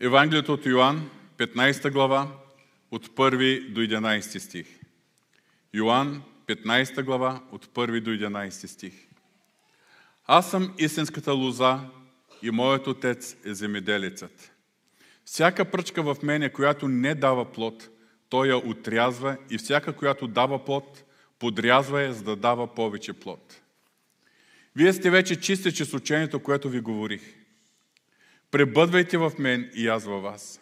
Евангелието от Йоанн, 15 глава, от 1 до 11 стих. Йоанн, 15 глава, от 1 до 11 стих. Аз съм истинската лоза и моят отец е земеделецът. Всяка пръчка в мене, която не дава плод, той я отрязва и всяка, която дава плод, подрязва я, за да дава повече плод. Вие сте вече чисти чрез учението, което ви говорих. Пребъдвайте в мен и аз във вас.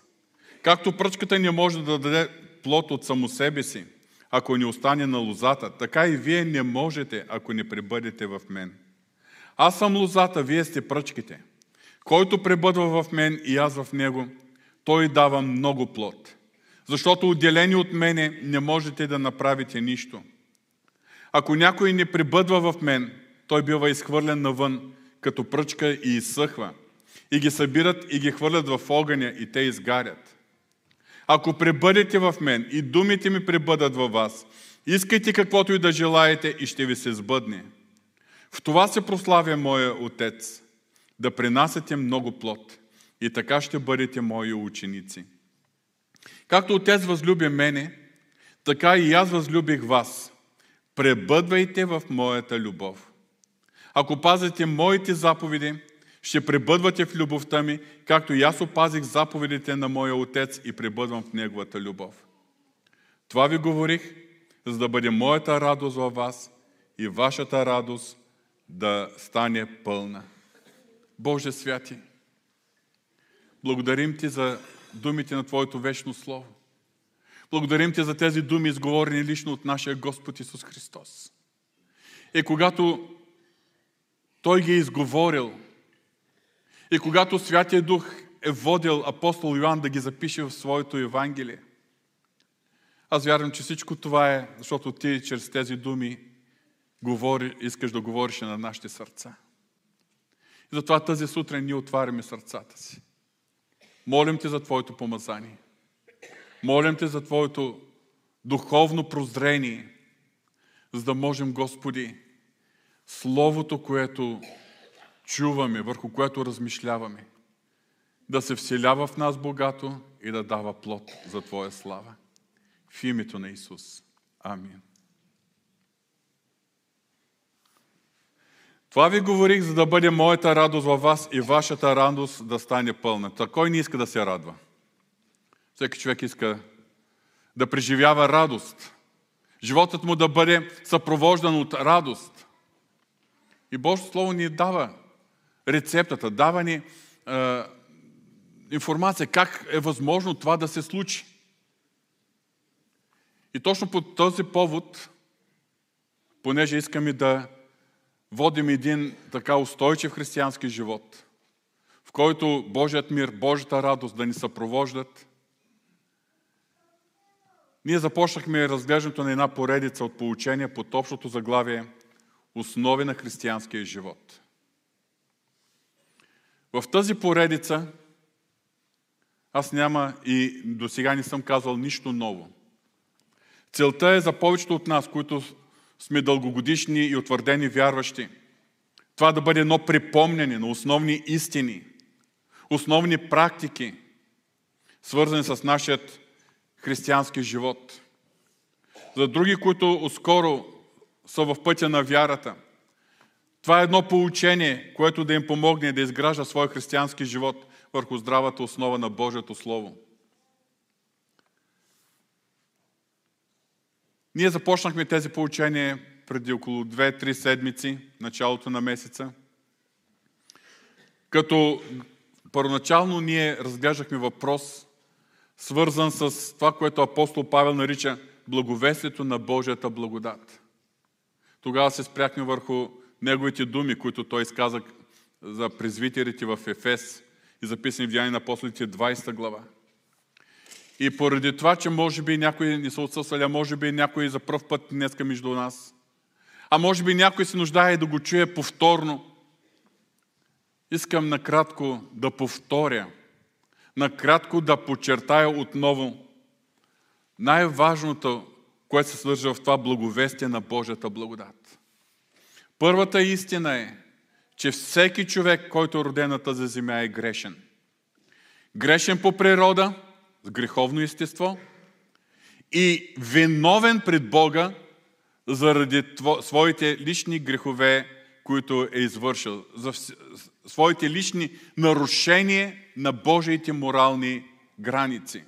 Както пръчката не може да даде плод от само себе си, ако не остане на лозата, така и вие не можете, ако не пребъдете в мен. Аз съм лозата, вие сте пръчките. Който пребъдва в мен и аз в него, той дава много плод. Защото отделени от мене не можете да направите нищо. Ако някой не пребъдва в мен, той бива изхвърлен навън, като пръчка и изсъхва. И ги събират и ги хвърлят в огъня и те изгарят. Ако пребъдете в мен и думите ми пребъдат във вас, искайте каквото и да желаете и ще ви се сбъдне. В това се прославя моя Отец, да принасяте много плод и така ще бъдете мои ученици. Както Отец възлюби мене, така и аз възлюбих вас. Пребъдвайте в моята любов. Ако пазите моите заповеди, ще пребъдвате в любовта ми, както и аз опазих заповедите на моя Отец и пребъдвам в Неговата любов. Това ви говорих, за да бъде моята радост във вас и вашата радост да стане пълна. Боже святи, благодарим Ти за думите на Твоето вечно Слово. Благодарим Ти за тези думи, изговорени лично от нашия Господ Исус Христос. И когато Той ги е изговорил, и когато Святия Дух е водил апостол Йоанн да ги запише в своето Евангелие, аз вярвам, че всичко това е, защото ти чрез тези думи говори, искаш да говориш на нашите сърца. И затова тази сутрин ние отваряме сърцата си. Молим Те за Твоето помазание. Молим Те за Твоето духовно прозрение, за да можем, Господи, Словото, което чуваме, върху което размишляваме, да се вселява в нас богато и да дава плод за Твоя слава. В името на Исус. Амин. Това ви говорих, за да бъде моята радост във вас и вашата радост да стане пълна. Та кой не иска да се радва? Всеки човек иска да преживява радост. Животът му да бъде съпровождан от радост. И Божието Слово ни дава рецептата, дава ни е, информация как е възможно това да се случи. И точно по този повод, понеже искаме да водим един така устойчив християнски живот, в който Божият мир, Божията радост да ни съпровождат, ние започнахме разглеждането на една поредица от получения под общото заглавие Основи на християнския живот. В тази поредица аз няма и до сега не съм казал нищо ново. Целта е за повечето от нас, които сме дългогодишни и утвърдени вярващи. Това да бъде едно припомняне на основни истини, основни практики, свързани с нашият християнски живот. За други, които отскоро са в пътя на вярата, това е едно поучение, което да им помогне да изгражда своя християнски живот върху здравата основа на Божието Слово. Ние започнахме тези поучения преди около 2-3 седмици, началото на месеца. Като първоначално ние разглеждахме въпрос, свързан с това, което апостол Павел нарича благовестието на Божията благодат. Тогава се спряхме върху неговите думи, които той изказа за презвитерите в Ефес и записани в Деяния на апостолите 20 глава. И поради това, че може би някои не са отсъствали, а може би някой за първ път днеска между нас, а може би някой се нуждае да го чуе повторно, искам накратко да повторя, накратко да подчертая отново най-важното, което се съдържа в това благовестие на Божията благодат. Първата истина е, че всеки човек, който е роден на тази земя, е грешен. грешен по природа, с греховно естество и виновен пред Бога заради своите лични грехове, които е извършил, за своите лични нарушения на Божиите морални граници.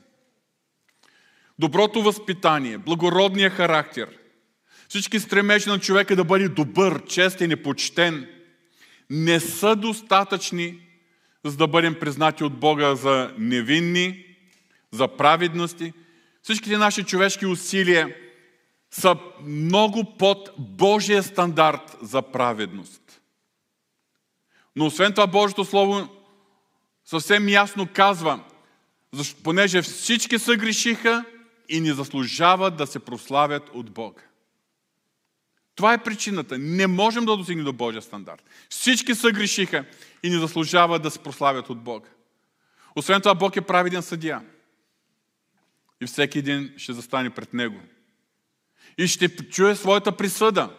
Доброто възпитание, благородния характер, всички стремежи на човека да бъде добър, честен и почтен, не са достатъчни, за да бъдем признати от Бога за невинни, за праведности. Всичките наши човешки усилия са много под Божия стандарт за праведност. Но освен това Божието Слово съвсем ясно казва, понеже всички са грешиха и не заслужават да се прославят от Бога. Това е причината. Не можем да достигнем до Божия стандарт. Всички са грешиха и не заслужават да се прославят от Бога. Освен това, Бог е праведен съдия. И всеки един ще застане пред Него. И ще чуе своята присъда.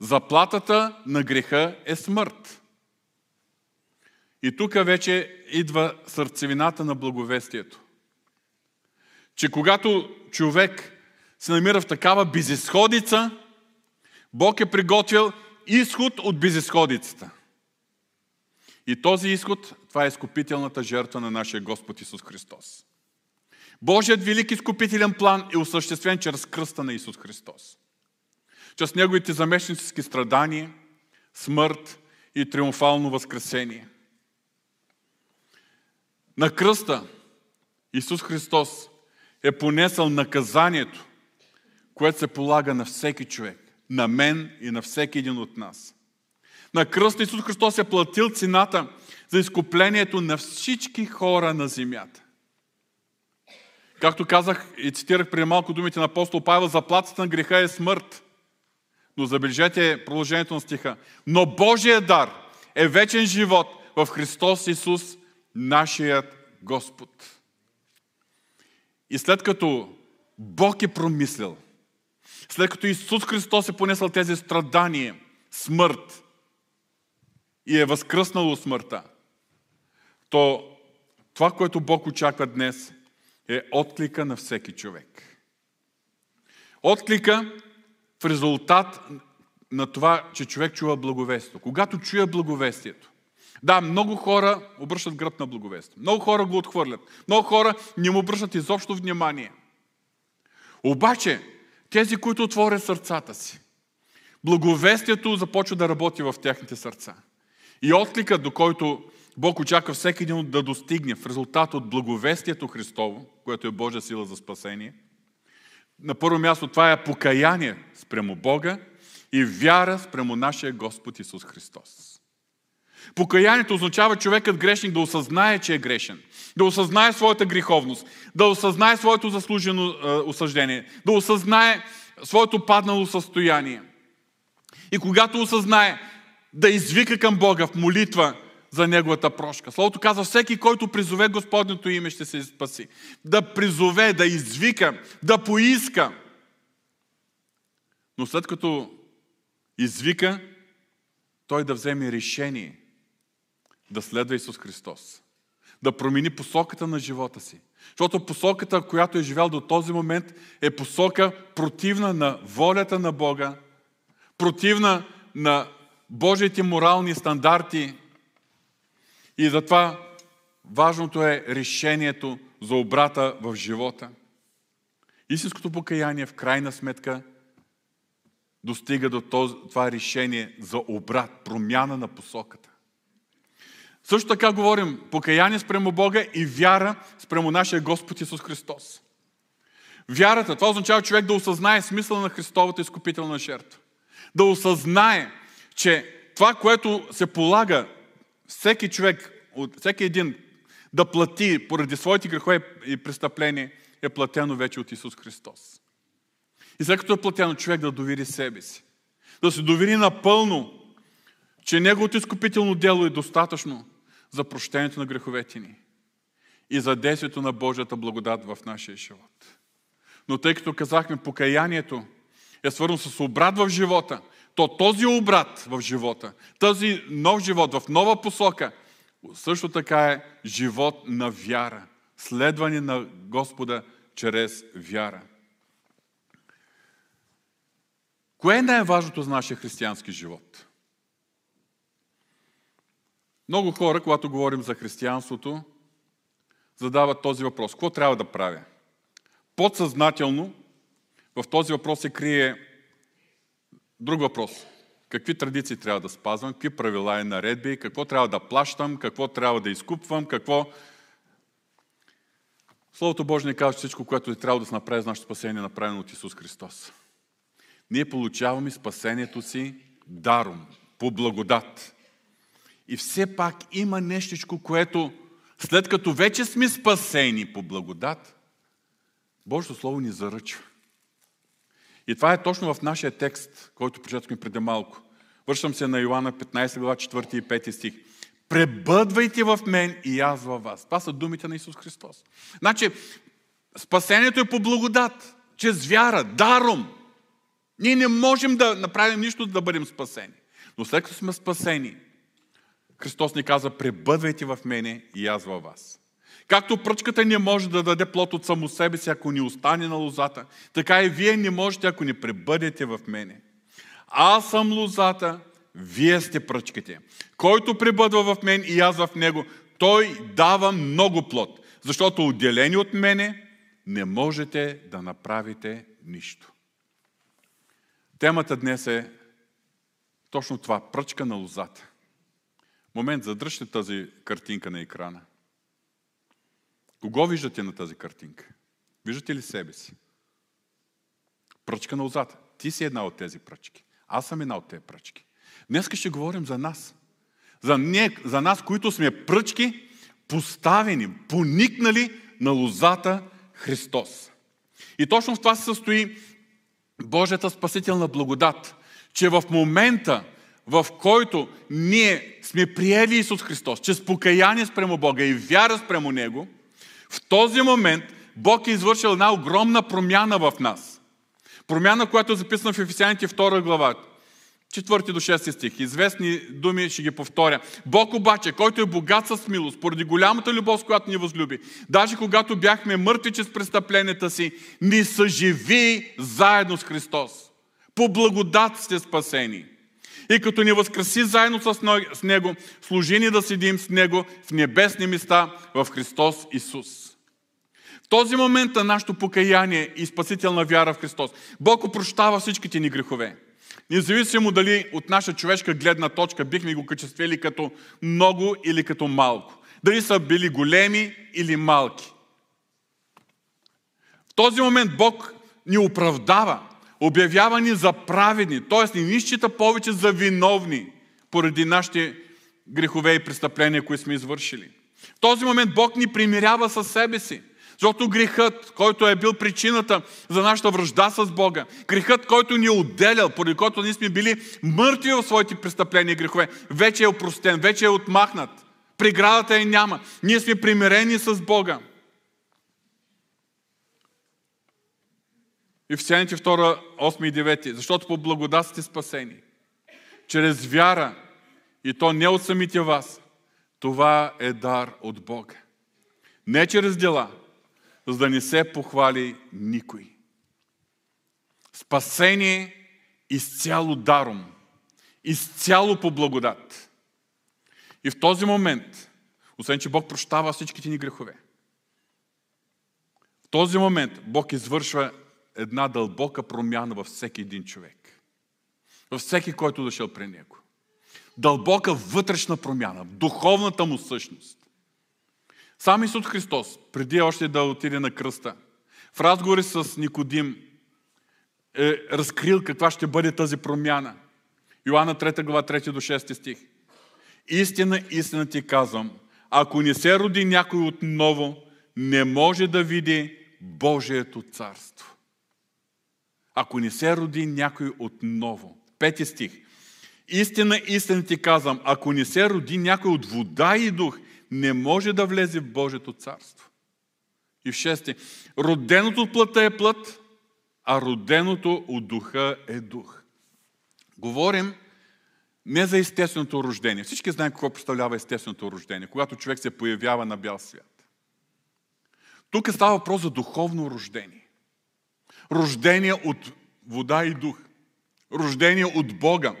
Заплатата на греха е смърт. И тук вече идва сърцевината на благовестието. Че когато човек се намира в такава безисходица, Бог е приготвил изход от безисходицата. И този изход, това е изкупителната жертва на нашия Господ Исус Христос. Божият велик изкупителен план е осъществен чрез кръста на Исус Христос. Чрез Неговите заместнически страдания, смърт и триумфално възкресение. На кръста Исус Христос е понесъл наказанието, което се полага на всеки човек, на мен и на всеки един от нас. На кръста Исус Христос е платил цената за изкуплението на всички хора на земята. Както казах и цитирах преди малко думите на апостол Павел, заплатата на греха е смърт. Но забележете продължението на стиха. Но Божия дар е вечен живот в Христос Исус, нашият Господ. И след като Бог е промислил, след като Исус Христос е понесъл тези страдания, смърт и е възкръснал от смъртта, то това, което Бог очаква днес, е отклика на всеки човек. Отклика в резултат на това, че човек чува благовестието. Когато чуя благовестието, да, много хора обръщат гръб на благовестие. Много хора го отхвърлят. Много хора не му обръщат изобщо внимание. Обаче, тези, които отворят сърцата си, благовестието започва да работи в техните сърца. И отклика, до който Бог очаква всеки един да достигне в резултат от благовестието Христово, което е Божия сила за спасение. На първо място това е покаяние спрямо Бога и вяра спрямо нашия Господ Исус Христос. Покаянието означава човекът грешник да осъзнае, че е грешен, да осъзнае своята греховност, да осъзнае своето заслужено е, осъждение, да осъзнае своето паднало състояние. И когато осъзнае, да извика към Бога в молитва за Неговата прошка. Словото казва, всеки, който призове Господното име, ще се спаси. Да призове, да извика, да поиска. Но след като извика, той да вземе решение да следва Исус Христос. Да промени посоката на живота си. Защото посоката, която е живял до този момент, е посока противна на волята на Бога, противна на Божиите морални стандарти. И затова важното е решението за обрата в живота. Истинското покаяние в крайна сметка достига до това решение за обрат, промяна на посоката. Също така говорим покаяние спрямо Бога и вяра спрямо нашия Господ Исус Христос. Вярата, това означава човек да осъзнае смисъла на Христовата изкупителна жертва. Да осъзнае, че това, което се полага всеки човек, всеки един да плати поради своите грехове и престъпления, е платено вече от Исус Христос. И след като е платено, човек да довери себе си. Да се довери напълно, че Неговото изкупително дело е достатъчно за прощението на греховете ни и за действието на Божията благодат в нашия живот. Но тъй като казахме, покаянието е свързано с обрат в живота, то този обрат в живота, този нов живот в нова посока, също така е живот на вяра. Следване на Господа чрез вяра. Кое е най-важното за нашия християнски живот? Много хора, когато говорим за християнството, задават този въпрос. Какво трябва да правя? Подсъзнателно в този въпрос се крие друг въпрос. Какви традиции трябва да спазвам, какви правила и наредби, какво трябва да плащам, какво трябва да изкупвам, какво... Словото Божие ни казва, всичко, което трябва да се направи за нашето спасение, е направено от Исус Христос. Ние получаваме спасението си даром, по благодат. И все пак има нещичко, което след като вече сме спасени по благодат, Божието Слово ни заръчва. И това е точно в нашия текст, който прочетохме преди малко. Вършвам се на Йоанна 15 глава 4 и 5 стих. Пребъдвайте в мен и аз във вас. Това са думите на Исус Христос. Значи, спасението е по благодат, чрез вяра, даром. Ние не можем да направим нищо, да бъдем спасени. Но след като сме спасени, Христос ни каза, пребъдвайте в мене и аз във вас. Както пръчката не може да даде плод от само себе си, ако ни остане на лозата, така и вие не можете, ако не пребъдете в мене. Аз съм лозата, вие сте пръчките. Който пребъдва в мен и аз в него, той дава много плод, защото отделени от мене не можете да направите нищо. Темата днес е точно това пръчка на лозата. Момент, задръжте тази картинка на екрана. Кого виждате на тази картинка? Виждате ли себе си? Пръчка на лозата. Ти си една от тези пръчки. Аз съм една от тези пръчки. Днес ще говорим за нас. За, не, за нас, които сме пръчки, поставени, поникнали на лозата Христос. И точно в това се състои Божията спасителна благодат, че в момента, в който ние сме приели Исус Христос, чрез покаяние спрямо Бога и вяра спрямо Него, в този момент Бог е извършил една огромна промяна в нас. Промяна, която е записана в Ефесяните 2 глава. 4 до 6 стих. Известни думи ще ги повторя. Бог обаче, който е богат с милост, поради голямата любов, с която ни възлюби, даже когато бяхме мъртви чрез престъпленията си, ни съживи заедно с Христос. По благодат сте спасени. И като ни възкраси заедно с Него, служи ни да седим с Него в небесни места в Христос Исус. В този момент на нашето покаяние и спасителна вяра в Христос, Бог опрощава всичките ни грехове. Независимо дали от наша човешка гледна точка бихме го качествели като много или като малко. Дали са били големи или малки. В този момент Бог ни оправдава, обявява ни за праведни, т.е. ни ни счита повече за виновни поради нашите грехове и престъпления, които сме извършили. В този момент Бог ни примирява със себе си. Защото грехът, който е бил причината за нашата връжда с Бога, грехът, който ни е отделял, поради който ние сме били мъртви в своите престъпления и грехове, вече е опростен, вече е отмахнат. Преградата е няма. Ние сме примирени с Бога. И в Ефесяните 2, 8 и 9. Защото по благодат сте спасени. Чрез вяра. И то не от самите вас. Това е дар от Бога. Не чрез дела, за да не се похвали никой. Спасение изцяло даром, изцяло по благодат. И в този момент, освен че Бог прощава всичките ни грехове, в този момент Бог извършва една дълбока промяна във всеки един човек. Във всеки, който дошъл при него. Дълбока вътрешна промяна, духовната му същност. Сам Исус Христос, преди още да отиде на кръста, в разговори с Никодим, е разкрил каква ще бъде тази промяна. Йоанна 3 глава 3 до 6 стих. Истина, истина ти казвам, ако не се роди някой отново, не може да види Божието царство. Ако не се роди някой отново. Пети стих. Истина, истина ти казвам, ако не се роди някой от вода и дух, не може да влезе в Божието царство. И в шести. Роденото от плътта е плът, а роденото от духа е дух. Говорим не за естественото рождение. Всички знаем какво представлява естественото рождение, когато човек се появява на бял свят. Тук става въпрос за духовно рождение. Рождение от вода и дух. Рождение от Бога.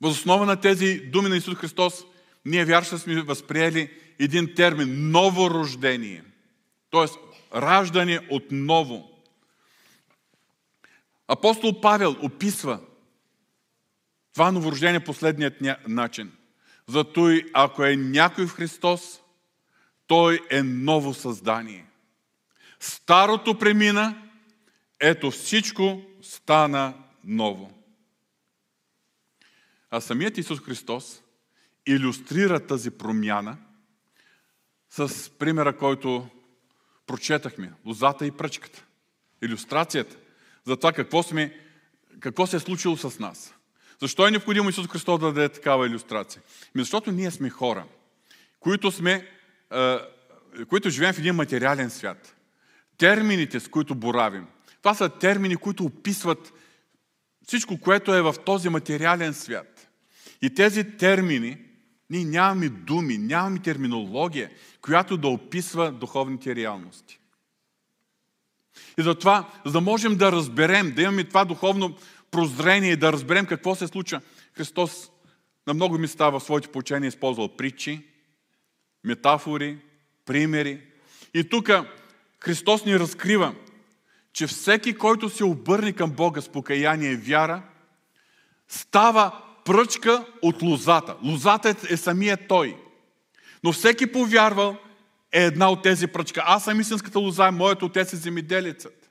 Въз основа на тези думи на Исус Христос, ние вярващи сме възприели един термин – ново рождение. Тоест, раждане от ново. Апостол Павел описва това новорождение последният начин. Зато и ако е някой в Христос, той е ново създание. Старото премина, ето всичко стана ново. А самият Исус Христос иллюстрира тази промяна с примера, който прочетахме. Лозата и пръчката. Иллюстрацията за това какво, сме, какво се е случило с нас. Защо е необходимо Исус Христос да даде такава иллюстрация? Ми защото ние сме хора, които, сме, които живеем в един материален свят. Термините, с които боравим, това са термини, които описват всичко, което е в този материален свят. И тези термини, ние нямаме думи, нямаме терминология, която да описва духовните реалности. И затова, за да можем да разберем, да имаме това духовно прозрение, да разберем какво се случва, Христос на много места в своите поучения е използвал притчи, метафори, примери. И тук Христос ни разкрива, че всеки, който се обърне към Бога с покаяние и вяра, става пръчка от лозата. Лозата е, самия Той. Но всеки повярвал е една от тези пръчка. Аз съм истинската лоза, моят отец е земеделецът.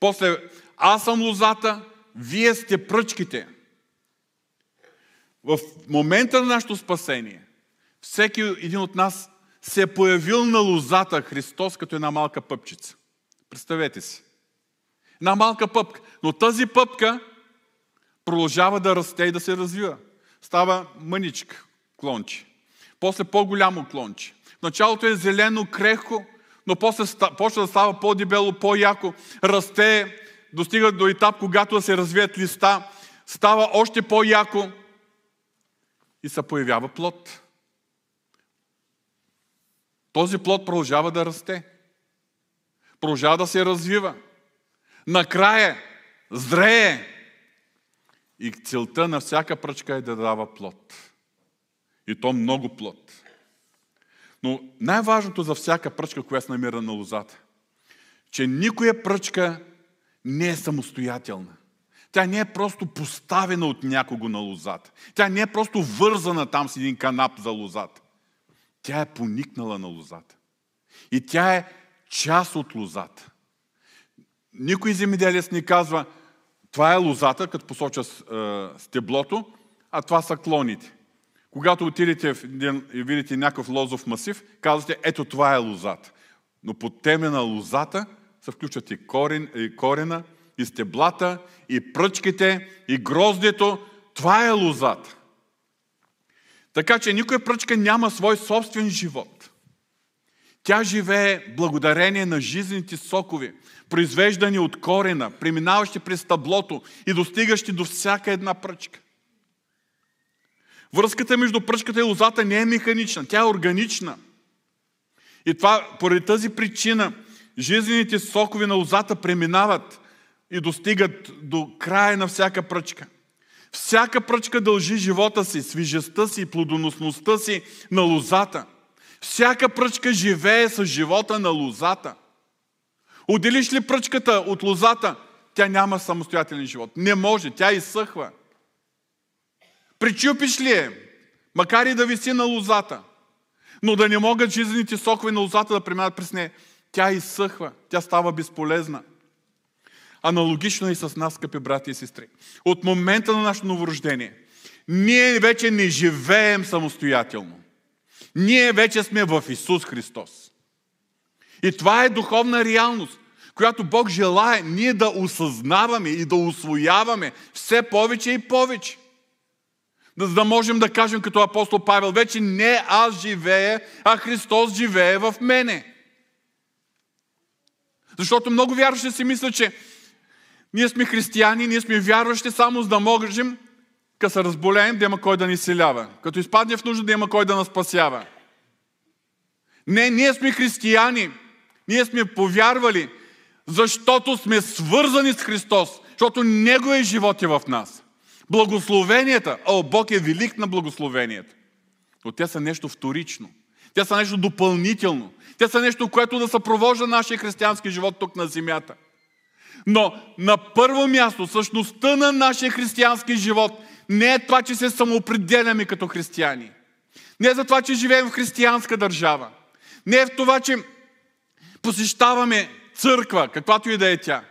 После, аз съм лозата, вие сте пръчките. В момента на нашето спасение, всеки един от нас се е появил на лозата Христос като една малка пъпчица. Представете си. Една малка пъпка. Но тази пъпка продължава да расте и да се развива. Става мъничка, клонче. После по-голямо клонче. В началото е зелено, крехко, но после почва да става по-дебело, по-яко. Расте, достига до етап, когато да се развият листа, става още по-яко и се появява плод. Този плод продължава да расте. Продължава да се развива. Накрая зрее. И целта на всяка пръчка е да дава плод. И то много плод. Но най-важното за всяка пръчка, която се намира на лозата, че никоя пръчка не е самостоятелна. Тя не е просто поставена от някого на лозата. Тя не е просто вързана там с един канап за лозата. Тя е поникнала на лозата. И тя е част от лозата. Никой земеделец не казва, това е лозата, като посоча стеблото, а това са клоните. Когато отидете и видите някакъв лозов масив, казвате, ето това е лозата. Но под теме на лозата се включват и, корен, и корена, и стеблата, и пръчките, и гроздето. Това е лозата. Така че никоя пръчка няма свой собствен живот. Тя живее благодарение на жизнените сокови, произвеждани от корена, преминаващи през таблото и достигащи до всяка една пръчка. Връзката между пръчката и лозата не е механична, тя е органична. И това, поради тази причина, жизнените сокови на лозата преминават и достигат до края на всяка пръчка. Всяка пръчка дължи живота си, свижестта си и плодоносността си на лозата. Всяка пръчка живее с живота на лозата. Отделиш ли пръчката от лозата, тя няма самостоятелен живот. Не може, тя изсъхва. Причупиш ли е, макар и да виси на лозата, но да не могат жизнените сокове на лозата да преминат през нея, тя изсъхва, тя става безполезна. Аналогично е и с нас, скъпи брати и сестри. От момента на нашето новорождение, ние вече не живеем самостоятелно. Ние вече сме в Исус Христос. И това е духовна реалност, която Бог желае ние да осъзнаваме и да освояваме все повече и повече. За да можем да кажем като апостол Павел, вече не аз живея, а Христос живее в мене. Защото много вярващи си мислят, че ние сме християни, ние сме вярващи само за да можем Като се разболеем, да има кой да ни селява. Като изпадне в нужда, да има кой да нас спасява. Не, ние сме християни. Ние сме повярвали, защото сме свързани с Христос, защото Него е живот в нас. Благословенията, о, Бог е велик на благословенията. Но те са нещо вторично. Те са нещо допълнително. Те са нещо, което да съпровожда нашия християнски живот тук на земята. Но на първо място, същността на нашия християнски живот не е това, че се самоопределяме като християни. Не е за това, че живеем в християнска държава. Не е в това, че посещаваме църква, каквато и да е тя.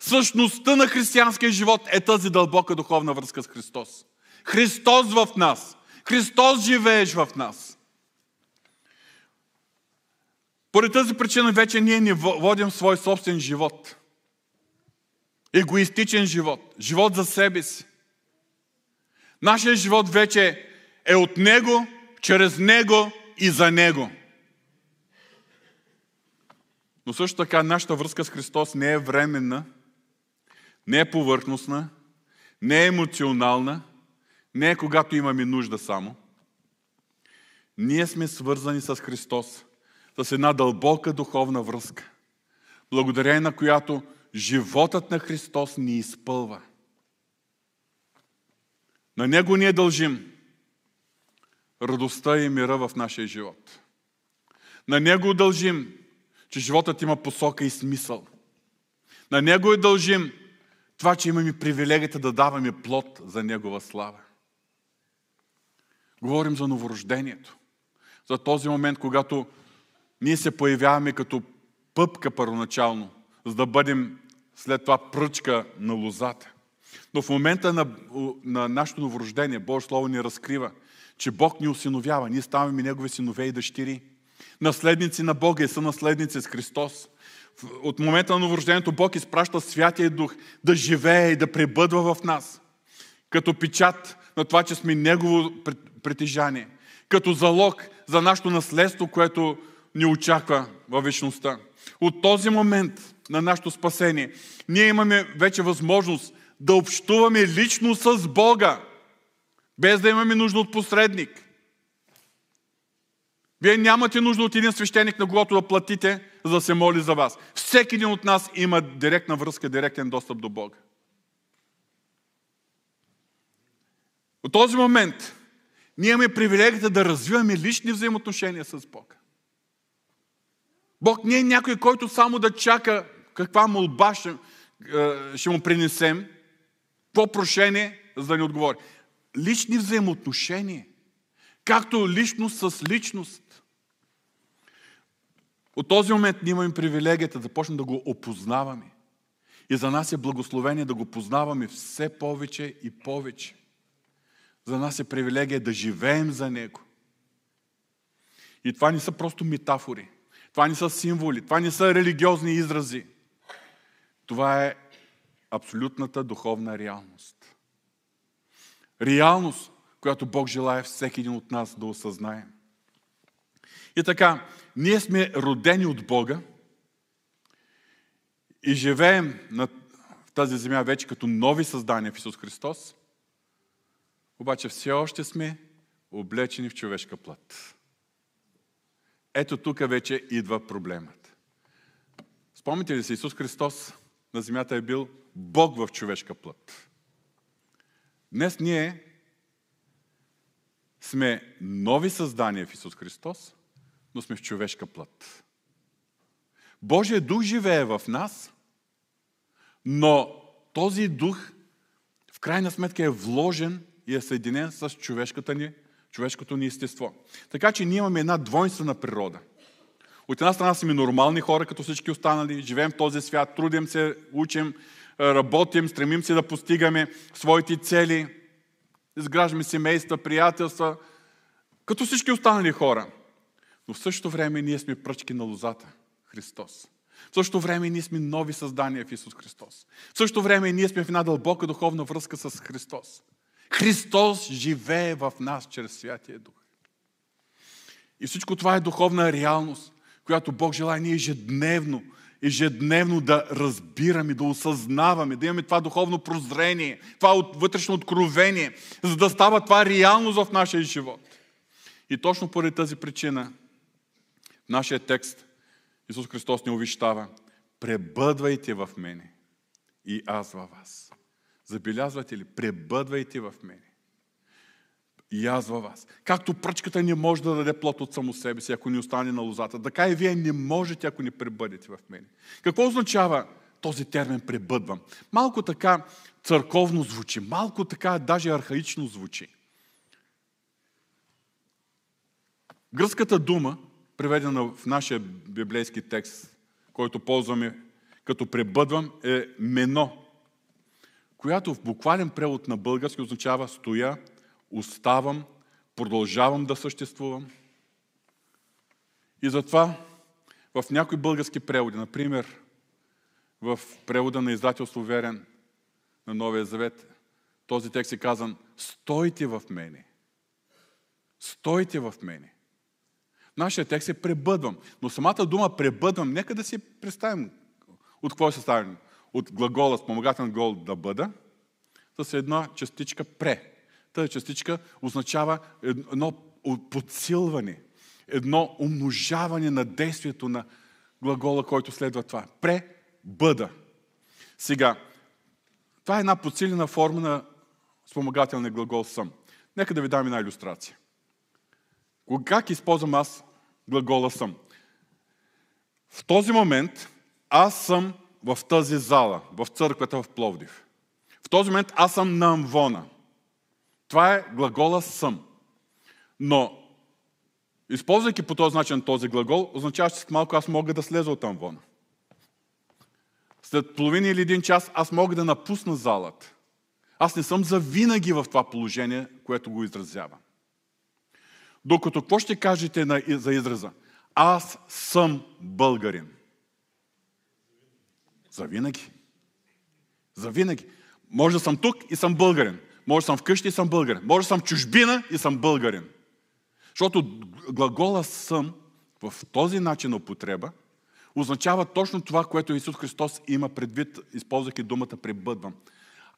Същността на християнския живот е тази дълбока духовна връзка с Христос. Христос в нас. Христос живееш в нас. Поради тази причина вече ние не водим свой собствен живот. Егоистичен живот. Живот за себе си. Нашия живот вече е от Него, чрез Него и за Него. Но също така нашата връзка с Христос не е временна, не е повърхностна, не е емоционална, не е когато имаме нужда само. Ние сме свързани с Христос, с една дълбока духовна връзка, благодарение на която животът на Христос ни изпълва. На Него ние дължим радостта и мира в нашия живот. На Него дължим, че животът има посока и смисъл. На Него е дължим това, че имаме привилегията да даваме плод за Негова слава. Говорим за новорождението. За този момент, когато ние се появяваме като пъпка първоначално, за да бъдем след това пръчка на лозата. Но в момента на, на нашето новорождение, Божие Слово ни разкрива, че Бог ни осиновява. Ние ставаме Негови синове и дъщери. Наследници на Бога и са наследници с Христос. От момента на новорождението Бог изпраща Святия Дух да живее и да пребъдва в нас. Като печат на това, че сме Негово притежание. Като залог за нашето наследство, което ни очаква във вечността. От този момент на нашето спасение, ние имаме вече възможност да общуваме лично с Бога, без да имаме нужда от посредник. Вие нямате нужда от един свещеник, на когото да платите, за да се моли за вас. Всеки един от нас има директна връзка, директен достъп до Бога. От този момент ние имаме привилегията да развиваме лични взаимоотношения с Бога. Бог не е някой, който само да чака каква молба ще, е, ще му принесем, по прошение, за да ни отговори. Лични взаимоотношения, както личност с личност. От този момент ние имаме привилегията да почнем да го опознаваме. И за нас е благословение да го познаваме все повече и повече. За нас е привилегия да живеем за Него. И това не са просто метафори. Това не са символи. Това не са религиозни изрази. Това е абсолютната духовна реалност. Реалност, която Бог желая всеки един от нас да осъзнаем. И така, ние сме родени от Бога и живеем на тази земя вече като нови създания в Исус Христос, обаче все още сме облечени в човешка плът. Ето тук вече идва проблемът. Спомните ли се, Исус Христос на земята е бил Бог в човешка плът. Днес ние сме нови създания в Исус Христос, но сме в човешка плът. Божия дух живее в нас, но този дух в крайна сметка е вложен и е съединен с човешката ни, човешкото ни естество. Така че ние имаме една двойствена природа. От една страна сме нормални хора, като всички останали, живеем в този свят, трудим се, учим, работим, стремим се да постигаме своите цели, изграждаме семейства, приятелства, като всички останали хора. Но в същото време ние сме пръчки на лозата. Христос. В същото време ние сме нови създания в Исус Христос. В същото време ние сме в една дълбока духовна връзка с Христос. Христос живее в нас чрез Святия Дух. И всичко това е духовна реалност, която Бог желая ние ежедневно ежедневно да разбираме, да осъзнаваме, да имаме това духовно прозрение, това вътрешно откровение, за да става това реалност в нашия живот. И точно поради тази причина в нашия текст Исус Христос ни увещава пребъдвайте в мене и аз във вас. Забелязвате ли? Пребъдвайте в мене. И аз във вас. Както пръчката не може да даде плод от само себе си, ако ни остане на лозата, така и вие не можете, ако не пребъдете в мене. Какво означава този термин пребъдвам? Малко така църковно звучи, малко така даже архаично звучи. Гръцката дума, преведена в нашия библейски текст, който ползваме като пребъдвам, е мено, която в буквален превод на български означава стоя, оставам, продължавам да съществувам. И затова в някои български преводи, например в превода на издателство Верен на Новия Завет, този текст е казан Стойте в мене. Стойте в мене. Нашия текст е пребъдвам. Но самата дума пребъдвам, нека да си представим от какво е съставен. От глагола, спомагателен глагол да бъда, с една частичка пре. Тази частичка означава едно подсилване, едно умножаване на действието на глагола, който следва това. Пре, бъда. Сега, това е една подсилена форма на спомагателния глагол съм. Нека да ви дам една иллюстрация. Как използвам аз глагола съм? В този момент аз съм в тази зала, в църквата в Пловдив. В този момент аз съм на Амвона. Това е глагола съм. Но, използвайки по този начин този глагол, означава, че малко аз мога да слеза от Амвона. След половина или един час аз мога да напусна залата. Аз не съм завинаги в това положение, което го изразява. Докато какво ще кажете за израза? Аз съм българин. Завинаги. Завинаги. Може да съм тук и съм българин. Може да съм вкъщи и съм българин. Може да съм чужбина и съм българин. Защото глагола съм в този начин на употреба означава точно това, което Исус Христос има предвид, използвайки думата пребъдвам.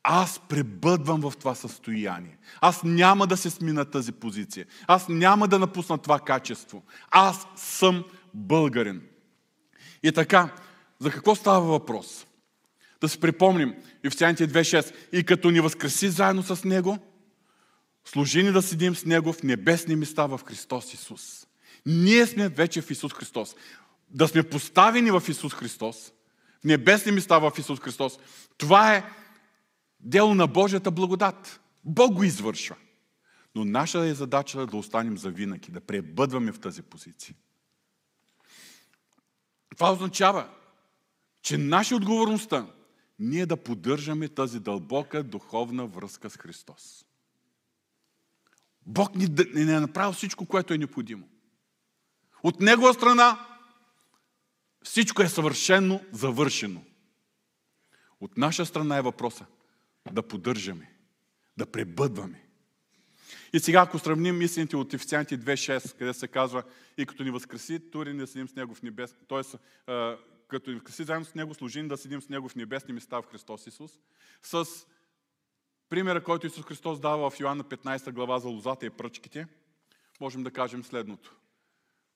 Аз пребъдвам в това състояние. Аз няма да се смина тази позиция. Аз няма да напусна това качество. Аз съм българин. И така, за какво става въпрос? Да се припомним Ефесяните 2.6. И като ни възкреси заедно с Него, служи ни да седим с Него в небесни места в Христос Исус. Ние сме вече в Исус Христос. Да сме поставени в Исус Христос, в небесни места в Исус Христос, това е дело на Божията благодат. Бог го извършва. Но наша е задача да останем за винаги, да пребъдваме в тази позиция. Това означава, че наша отговорността ние да поддържаме тази дълбока духовна връзка с Христос. Бог ни, ни е направил всичко, което е необходимо. От Негова страна всичко е съвършено завършено. От наша страна е въпроса да поддържаме, да пребъдваме. И сега, ако сравним истините от Ефесянти 2.6, къде се казва и като ни възкреси, тури да седим с Него в небес, т.е като ни вкъси заедно с Него, служим да седим с Него в небесни места в Христос Исус, с примера, който Исус Христос дава в Йоанна 15 глава за лозата и пръчките, можем да кажем следното.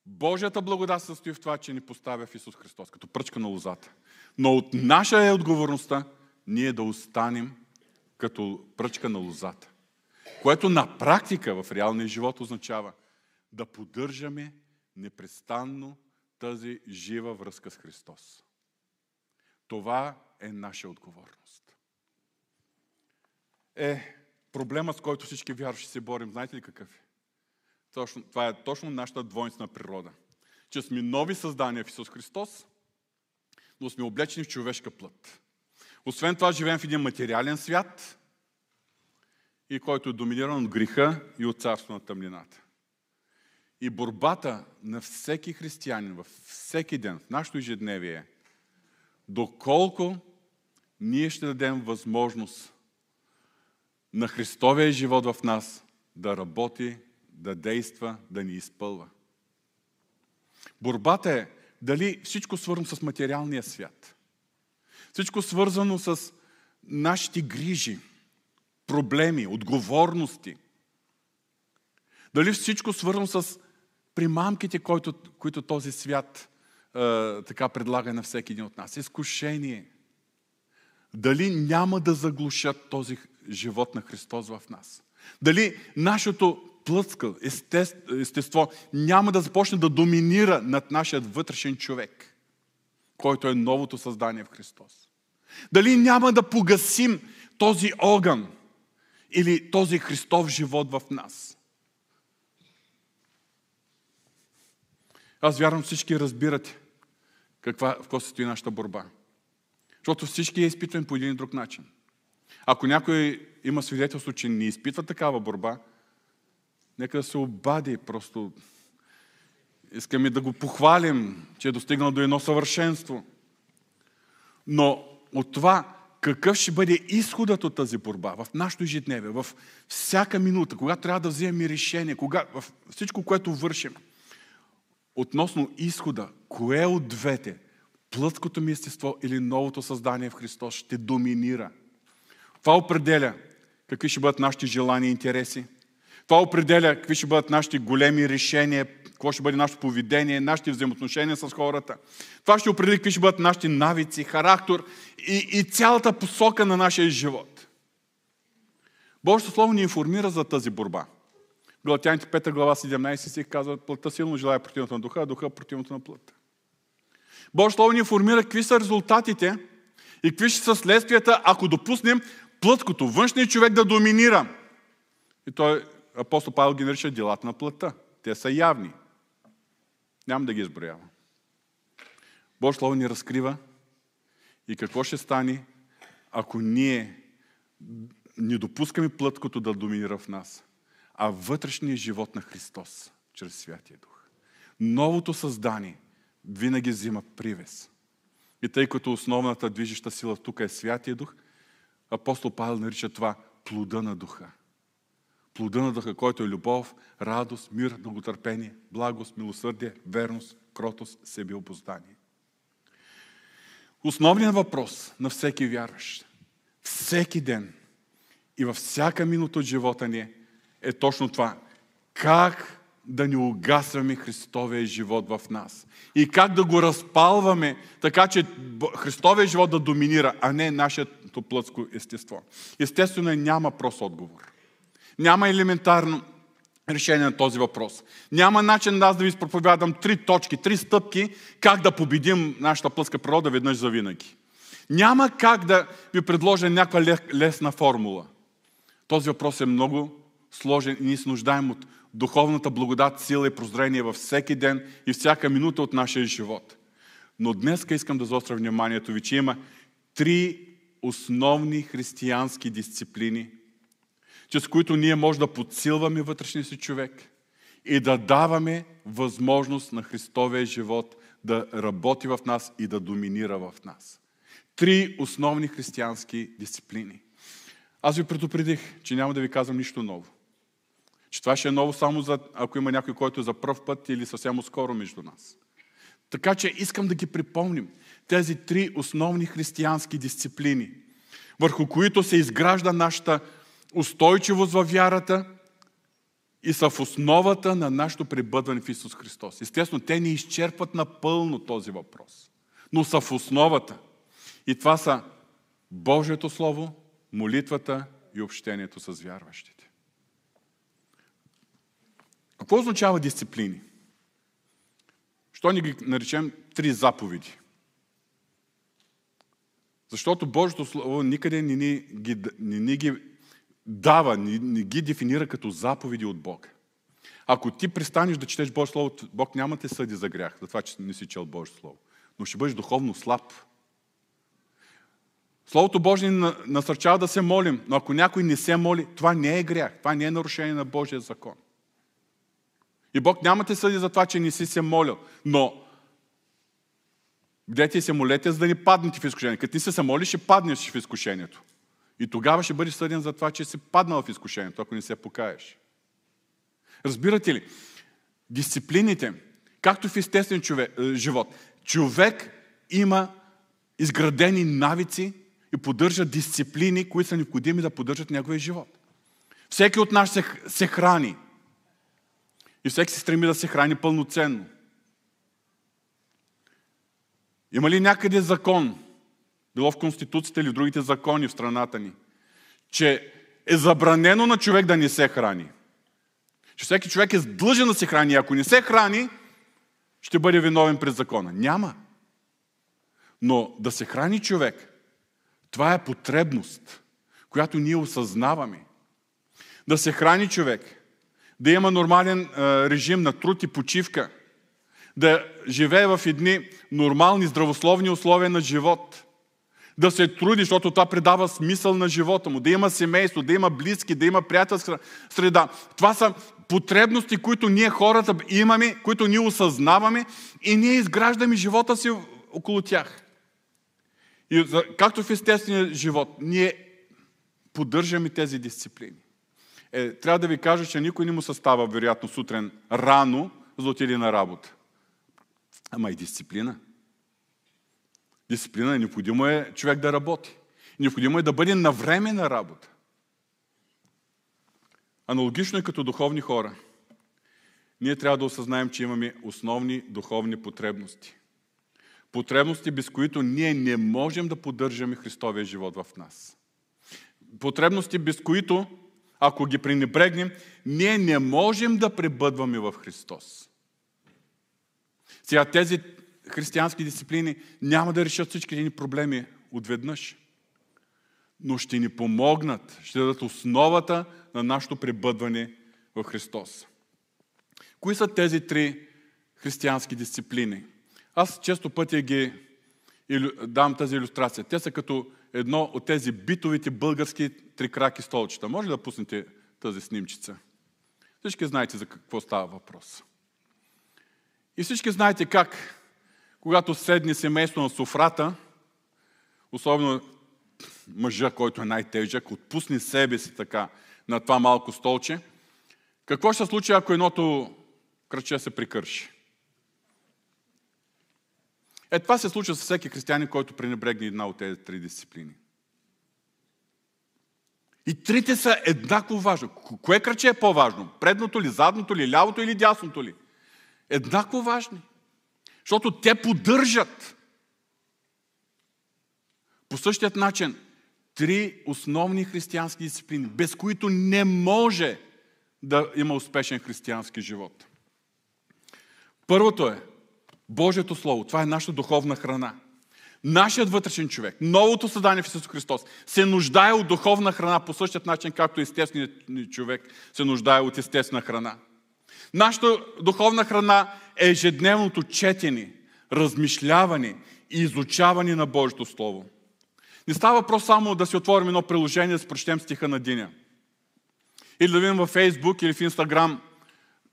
Божията благодат състои в това, че ни поставя в Исус Христос, като пръчка на лозата. Но от наша е отговорността ние да останем като пръчка на лозата. Което на практика в реалния живот означава да поддържаме непрестанно тази жива връзка с Христос. Това е наша отговорност. Е, проблема, с който всички вярващи се борим, знаете ли какъв е? Точно, това е точно нашата двойнствена природа. Че сме нови създания в Исус Христос, но сме облечени в човешка плът. Освен това, живеем в един материален свят, и който е доминиран от греха и от царство на тъмнината. И борбата на всеки християнин във всеки ден, в нашето ежедневие е доколко ние ще дадем възможност на Христовия живот в нас да работи, да действа, да ни изпълва. Борбата е дали всичко свързано с материалния свят. Всичко свързано с нашите грижи, проблеми, отговорности. Дали всичко свързано с примамките, които, които този свят е, така предлага на всеки един от нас. Изкушение. Дали няма да заглушат този живот на Христос в нас? Дали нашето плътска естество няма да започне да доминира над нашия вътрешен човек, който е новото създание в Христос? Дали няма да погасим този огън или този Христов живот в нас? Аз вярвам всички разбирате каква, в какво се стои нашата борба. Защото всички я изпитваме по един и друг начин. Ако някой има свидетелство, че не изпитва такава борба, нека да се обади просто. Искаме да го похвалим, че е достигнал до едно съвършенство. Но от това, какъв ще бъде изходът от тази борба в нашото ежедневие, в всяка минута, когато трябва да вземем решение, кога, в всичко, което вършим, относно изхода, кое от двете, плътското ми естество или новото създание в Христос ще доминира. Това определя какви ще бъдат нашите желания и интереси. Това определя какви ще бъдат нашите големи решения, какво ще бъде нашето поведение, нашите взаимоотношения с хората. Това ще определи какви ще бъдат нашите навици, характер и, и цялата посока на нашия живот. Божието Слово ни информира за тази борба. Галатяните 5 глава 17 стих казва, плътта силно желая противното на духа, а духа противното на плътта. Божието Слово ни информира какви са резултатите и какви ще са следствията, ако допуснем плъткото, външният човек да доминира. И той, апостол Павел ги нарича делата на плътта. Те са явни. Няма да ги изброявам. Божието Слово ни разкрива и какво ще стане, ако ние не допускаме плъткото да доминира в нас, а вътрешния живот на Христос чрез Святия Дух. Новото създание винаги взима привес. И тъй като основната движеща сила тук е Святия Дух, апостол Павел нарича това плода на Духа. Плода на Духа, който е любов, радост, мир, дълготърпение, благост, милосърдие, верност, кротост, себеобоздание. Основният въпрос на всеки вярващ, всеки ден и във всяка минута от живота ни е точно това. Как да ни угасваме Христовия живот в нас. И как да го разпалваме, така че Христовия живот да доминира, а не нашето плътско естество. Естествено, няма прост отговор. Няма елементарно решение на този въпрос. Няма начин аз да ви проповядам три точки, три стъпки, как да победим нашата плътска природа веднъж за винаги. Няма как да ви предложа някаква лесна формула. Този въпрос е много сложен и ние се нуждаем от духовната благодат, сила и прозрение във всеки ден и всяка минута от нашия живот. Но днес искам да заостря вниманието ви, че има три основни християнски дисциплини, чрез които ние може да подсилваме вътрешния си човек и да даваме възможност на Христовия живот да работи в нас и да доминира в нас. Три основни християнски дисциплини. Аз ви предупредих, че няма да ви казвам нищо ново. Че това ще е ново само за, ако има някой, който е за пръв път или съвсем скоро между нас. Така че искам да ги припомним. Тези три основни християнски дисциплини, върху които се изгражда нашата устойчивост във вярата и са в основата на нашето пребъдване в Исус Христос. Естествено, те не изчерпват напълно този въпрос, но са в основата. И това са Божието Слово, молитвата и общението с вярващите. Какво означава дисциплини? Що ни ги наречем три заповеди? Защото Божието Слово никъде не ни ги, не ни ги дава, не, не ги дефинира като заповеди от Бог. Ако ти пристанеш да четеш Божието Слово, Бог няма те съди за грях, за това, че не си чел Божието Слово. Но ще бъдеш духовно слаб. Словото Божие ни насърчава да се молим, но ако някой не се моли, това не е грях, това не е нарушение на Божия закон. И Бог няма те съди за това, че не си се молил. Но Бдете се молете, за да не паднете в изкушение. Като ти се молиш, ще паднеш в изкушението. И тогава ще бъдеш съден за това, че си паднал в изкушението, ако не се покаеш. Разбирате ли? Дисциплините както в естествен човек, е, живот. Човек има изградени навици и поддържа дисциплини, които са необходими да поддържат неговия живот. Всеки от нас се, се храни. И всеки се стреми да се храни пълноценно. Има ли някъде закон, било в Конституцията или в другите закони в страната ни, че е забранено на човек да не се храни? Че всеки човек е длъжен да се храни. Ако не се храни, ще бъде виновен пред закона. Няма. Но да се храни човек, това е потребност, която ние осъзнаваме. Да се храни човек, да има нормален режим на труд и почивка, да живее в едни нормални, здравословни условия на живот, да се труди, защото това придава смисъл на живота му, да има семейство, да има близки, да има приятелска среда. Това са потребности, които ние хората имаме, които ние осъзнаваме и ние изграждаме живота си около тях. И както в естествения живот, ние поддържаме тези дисциплини. Е, трябва да ви кажа, че никой не му състава, вероятно, сутрин рано, за да отиде на работа. Ама и дисциплина. Дисциплина. Необходимо е човек да работи. Необходимо е да бъде на време на работа. Аналогично е като духовни хора. Ние трябва да осъзнаем, че имаме основни духовни потребности. Потребности, без които ние не можем да поддържаме Христовия живот в нас. Потребности, без които, ако ги пренебрегнем, ние не можем да пребъдваме в Христос. Сега тези християнски дисциплини няма да решат всичките ни проблеми отведнъж, но ще ни помогнат, ще дадат основата на нашето пребъдване в Христос. Кои са тези три християнски дисциплини? Аз често пъти ги дам тази иллюстрация. Те са като едно от тези битовите български трикраки столчета. Може ли да пуснете тази снимчица? Всички знаете за какво става въпрос. И всички знаете как, когато седне семейство на софрата, особено мъжа, който е най-тежък, отпусне себе си така на това малко столче, какво ще случи, ако едното кръче се прикърши? Е, това се случва с всеки християнин, който пренебрегне една от тези три дисциплини. И трите са еднакво важни. Кое кръче е по-важно? Предното ли, задното ли, лявото или дясното ли? Еднакво важни. Защото те поддържат. По същият начин, три основни християнски дисциплини, без които не може да има успешен християнски живот. Първото е Божието Слово. Това е нашата духовна храна. Нашият вътрешен човек, новото създание в Исус Христос, се нуждае от духовна храна по същият начин, както естественият човек се нуждае от естествена храна. Нашата духовна храна е ежедневното четене, размишляване и изучаване на Божието Слово. Не става въпрос само да си отворим едно приложение, да си прочетем стиха на деня. Или да видим във Фейсбук или в Инстаграм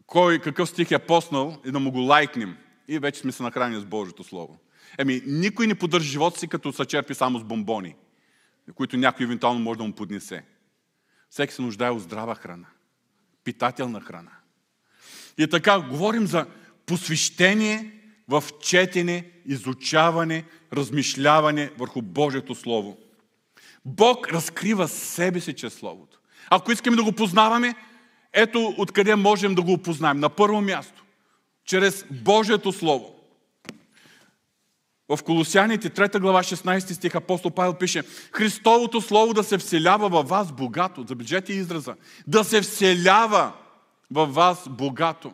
кой какъв стих е поснал и да му го лайкнем. И вече сме се нахранили с Божието Слово. Еми, никой не поддържа живота си, като се черпи само с бомбони, които някой евентуално може да му поднесе. Всеки се нуждае от здрава храна, питателна храна. И така, говорим за посвещение в четене, изучаване, размишляване върху Божието Слово. Бог разкрива себе си чрез Словото. Ако искаме да го познаваме, ето откъде можем да го опознаем. На първо място, чрез Божието Слово. В Колосяните, 3 глава, 16 стих, апостол Павел пише Христовото Слово да се вселява във вас богато. Забележете израза. Да се вселява във вас богато.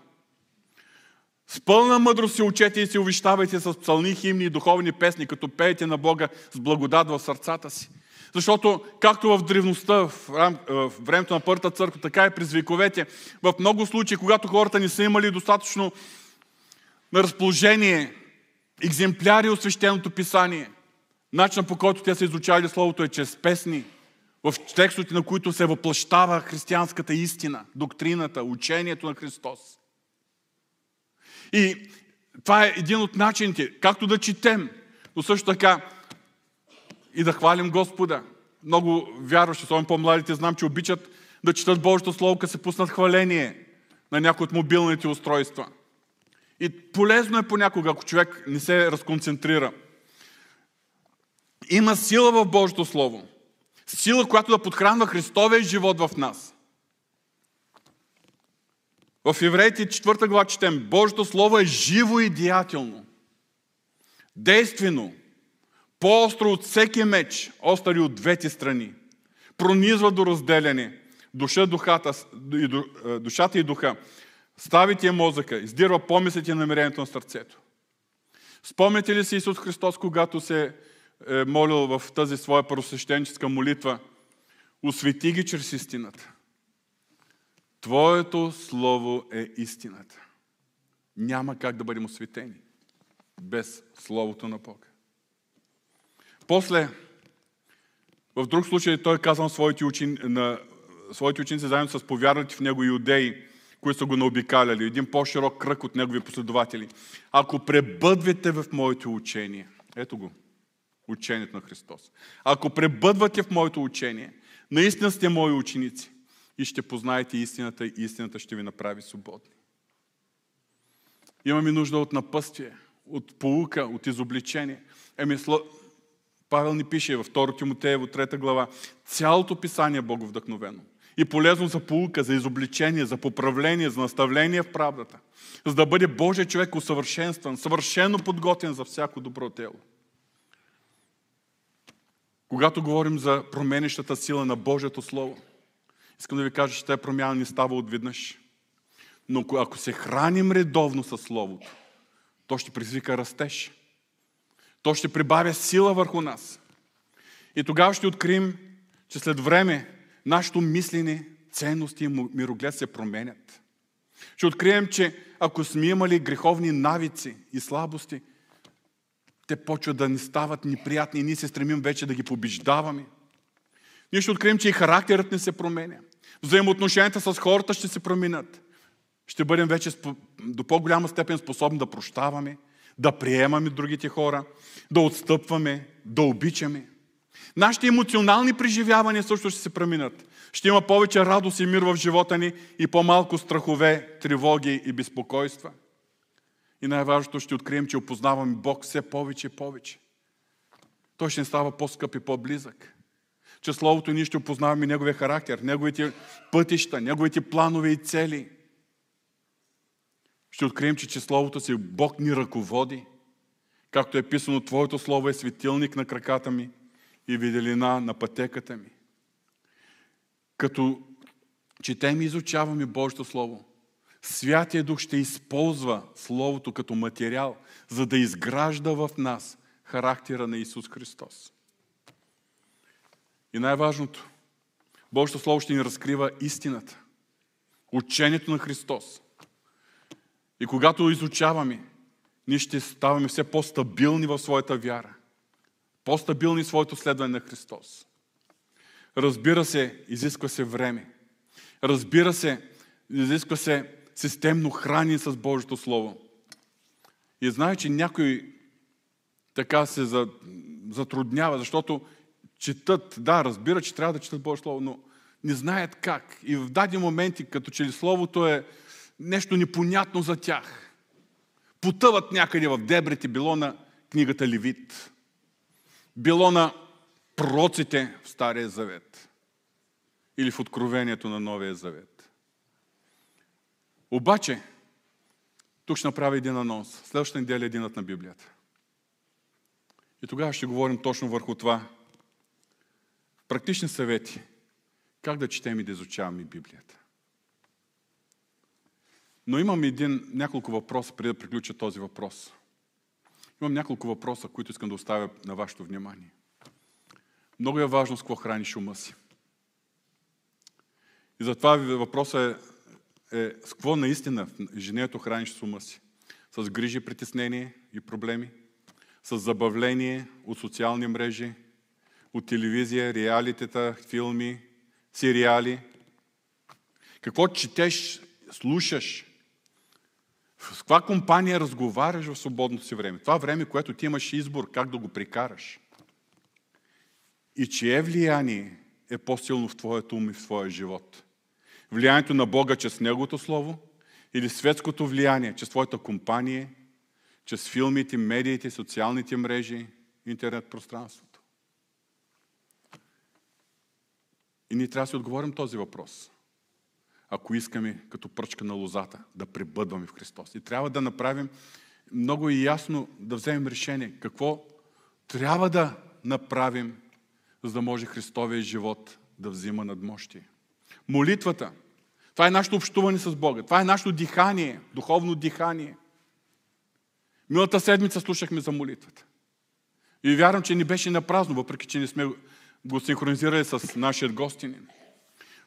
С пълна мъдрост се учете и се увещавайте с псални, химни и духовни песни, като пеете на Бога с благодат в сърцата си. Защото, както в древността, в, в времето на Първата църква, така и през вековете, в много случаи, когато хората не са имали достатъчно на разположение екземпляри от свещеното писание, начинът по който те са изучавали Словото е чрез песни, в текстовете на които се въплащава християнската истина, доктрината, учението на Христос. И това е един от начините, както да четем, но също така и да хвалим Господа. Много вярващи, особено по-младите, знам, че обичат да четат Божието Слово, като се пуснат хваление на някои от мобилните устройства. И полезно е понякога, ако човек не се разконцентрира. Има сила в Божието Слово. Сила, която да подхранва Христовия живот в нас. В Евреите 4 глава четем, Божието Слово е живо и деятелно. Действено. По-остро от всеки меч, остари от двете страни. Пронизва до разделяне. Душа, духата, душата и духа. Стави ти мозъка, издирва помислите и намерението на сърцето. Спомняте ли си Исус Христос, когато се е молил в тази своя просвещенческа молитва? Освети ги чрез истината. Твоето Слово е истината. Няма как да бъдем осветени без Словото на Бога. После, в друг случай, той е на своите, учени, на своите ученици, заедно с повярващи в него иудеи, които са го наобикаляли, един по-широк кръг от негови последователи. Ако пребъдвате в моето учение, ето го, учението на Христос. Ако пребъдвате в моето учение, наистина сте мои ученици и ще познаете истината и истината ще ви направи свободни. Имаме нужда от напъствие, от полука, от изобличение. Еми, Павел ни пише в 2 Тимотеево 3 глава, цялото писание е боговдъхновено и полезно за полука, за изобличение, за поправление, за наставление в правдата, за да бъде Божия човек усъвършенстван, съвършено подготвен за всяко добро тело. Когато говорим за променещата сила на Божието Слово, искам да ви кажа, че тази промяна не става отведнъж. Но ако се храним редовно с Словото, то ще предизвика растеж. То ще прибавя сила върху нас. И тогава ще открием, че след време нашето мислене, ценности и мироглед се променят. Ще открием, че ако сме имали греховни навици и слабости, те почват да ни стават неприятни и ние се стремим вече да ги побеждаваме. Ние ще открием, че и характерът ни се променя. Взаимоотношенията с хората ще се променят. Ще бъдем вече до по-голяма степен способни да прощаваме, да приемаме другите хора, да отстъпваме, да обичаме. Нашите емоционални преживявания също ще се преминат. Ще има повече радост и мир в живота ни и по-малко страхове, тревоги и безпокойства. И най-важното ще открием, че опознаваме Бог все повече и повече. Той ще ни става по-скъп и по-близък. Че Словото ние ще опознаваме Неговия характер, Неговите пътища, Неговите планове и цели. Ще открием, че, че Словото си Бог ни ръководи. Както е писано, Твоето Слово е светилник на краката ми и виделина на пътеката ми. Като четем и изучаваме Божието Слово, Святия Дух ще използва Словото като материал, за да изгражда в нас характера на Исус Христос. И най-важното, Божието Слово ще ни разкрива истината, учението на Христос. И когато изучаваме, ние ще ставаме все по-стабилни в своята вяра по-стабилни в своето следване на Христос. Разбира се, изисква се време. Разбира се, изисква се системно храни с Божието Слово. И знае, че някой така се затруднява, защото четат, да, разбира, че трябва да четат Божието Слово, но не знаят как. И в дадени моменти, като че ли Словото е нещо непонятно за тях. Потъват някъде в дебрите, било на книгата Левит, било на пророците в Стария Завет или в Откровението на Новия Завет. Обаче, тук ще направя един анонс. Следващата неделя е единът на Библията. И тогава ще говорим точно върху това. Практични съвети. Как да четем и да изучаваме Библията. Но имам един, няколко въпроса, преди да приключа този въпрос. Имам няколко въпроса, които искам да оставя на вашето внимание. Много е важно с какво храниш ума си. И затова въпросът е, е с какво наистина женето храниш с ума си. С грижи, притеснение и проблеми, с забавление от социални мрежи, от телевизия, реалитета, филми, сериали. Какво четеш, слушаш, с каква компания разговаряш в свободното си време? Това време, което ти имаш избор как да го прикараш. И чие влияние е по-силно в твоето ум и в твоя живот? Влиянието на Бога чрез Неговото Слово или светското влияние, чрез твоята компания, чрез филмите, медиите, социалните мрежи, интернет пространството. И ние трябва да си отговорим този въпрос. Ако искаме като пръчка на лозата да пребъдваме в Христос. И трябва да направим много и ясно да вземем решение какво трябва да направим, за да може Христовия живот да взима надмощие. Молитвата. Това е нашето общуване с Бога. Това е нашето дихание, духовно дихание. Милата седмица слушахме за молитвата. И вярвам, че ни беше напразно, въпреки че не сме го синхронизирали с нашия гостинин.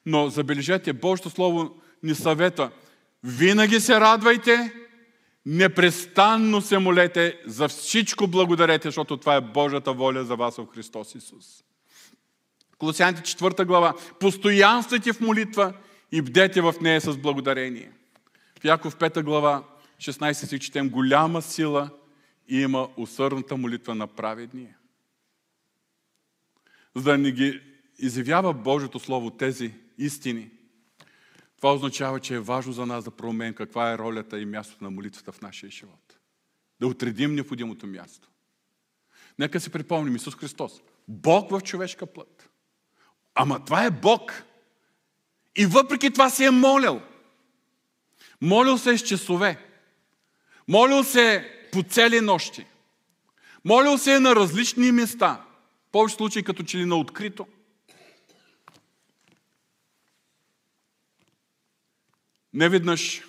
Но забележете, Божието Слово ни съвета. Винаги се радвайте, непрестанно се молете, за всичко благодарете, защото това е Божията воля за вас в Христос Исус. Колосяните 4 глава. Постоянствайте в молитва и бдете в нея с благодарение. В Яков 5 глава, 16 си четем, голяма сила има усърдната молитва на праведния. За да ни ги изявява Божието Слово тези истини, това означава, че е важно за нас да променим каква е ролята и мястото на молитвата в нашия живот. Да отредим необходимото място. Нека си припомним Исус Христос. Бог в човешка плът. Ама това е Бог. И въпреки това се е молил. Молил се с часове. Молил се по цели нощи. Молил се на различни места. В повече случаи като че ли на открито. Неведнъж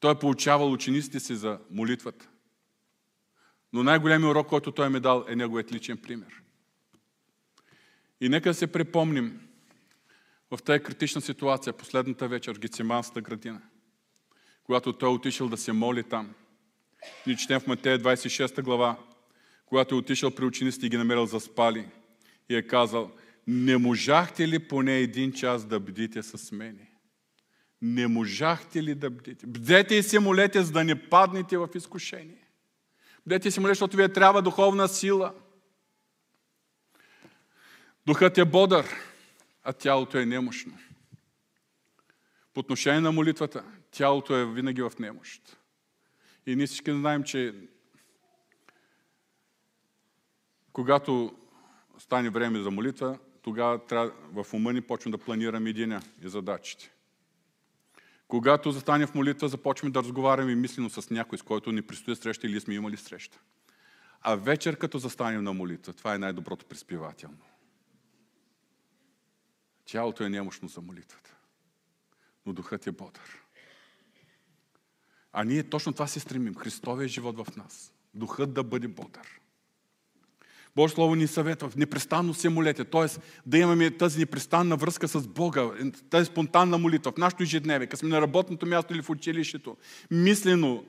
той е получавал учениците си за молитвата. Но най-големият урок, който той ми дал, е неговият личен пример. И нека се припомним в тази критична ситуация, последната вечер в Гециманската градина, когато той е отишъл да се моли там. Ние четем в Матея 26 глава, когато е отишъл при учениците и ги намерил заспали и е казал, не можахте ли поне един час да бдите с мене? Не можахте ли да бдите? Бдете и се молете, за да не паднете в изкушение. Бдете и се молете, защото ви трябва духовна сила – Духът е бодър, а тялото е немощно. По отношение на молитвата, тялото е винаги в немощ. И ние всички знаем, че когато стане време за молитва, тогава трябва в ума ни почваме да планираме деня и задачите. Когато застане в молитва, започваме да разговаряме мислено с някой, с който ни предстои среща или сме имали среща. А вечер, като застанем на молитва, това е най-доброто приспивателно. Тялото е немощно за молитвата, но духът е бодър. А ние точно това се стремим. Христовия живот в нас. Духът да бъде бодър. Божие Слово ни съветва, непрестанно се молете, т.е. да имаме тази непрестанна връзка с Бога, тази спонтанна молитва в нашото ежедневие, като сме на работното място или в училището, мислено,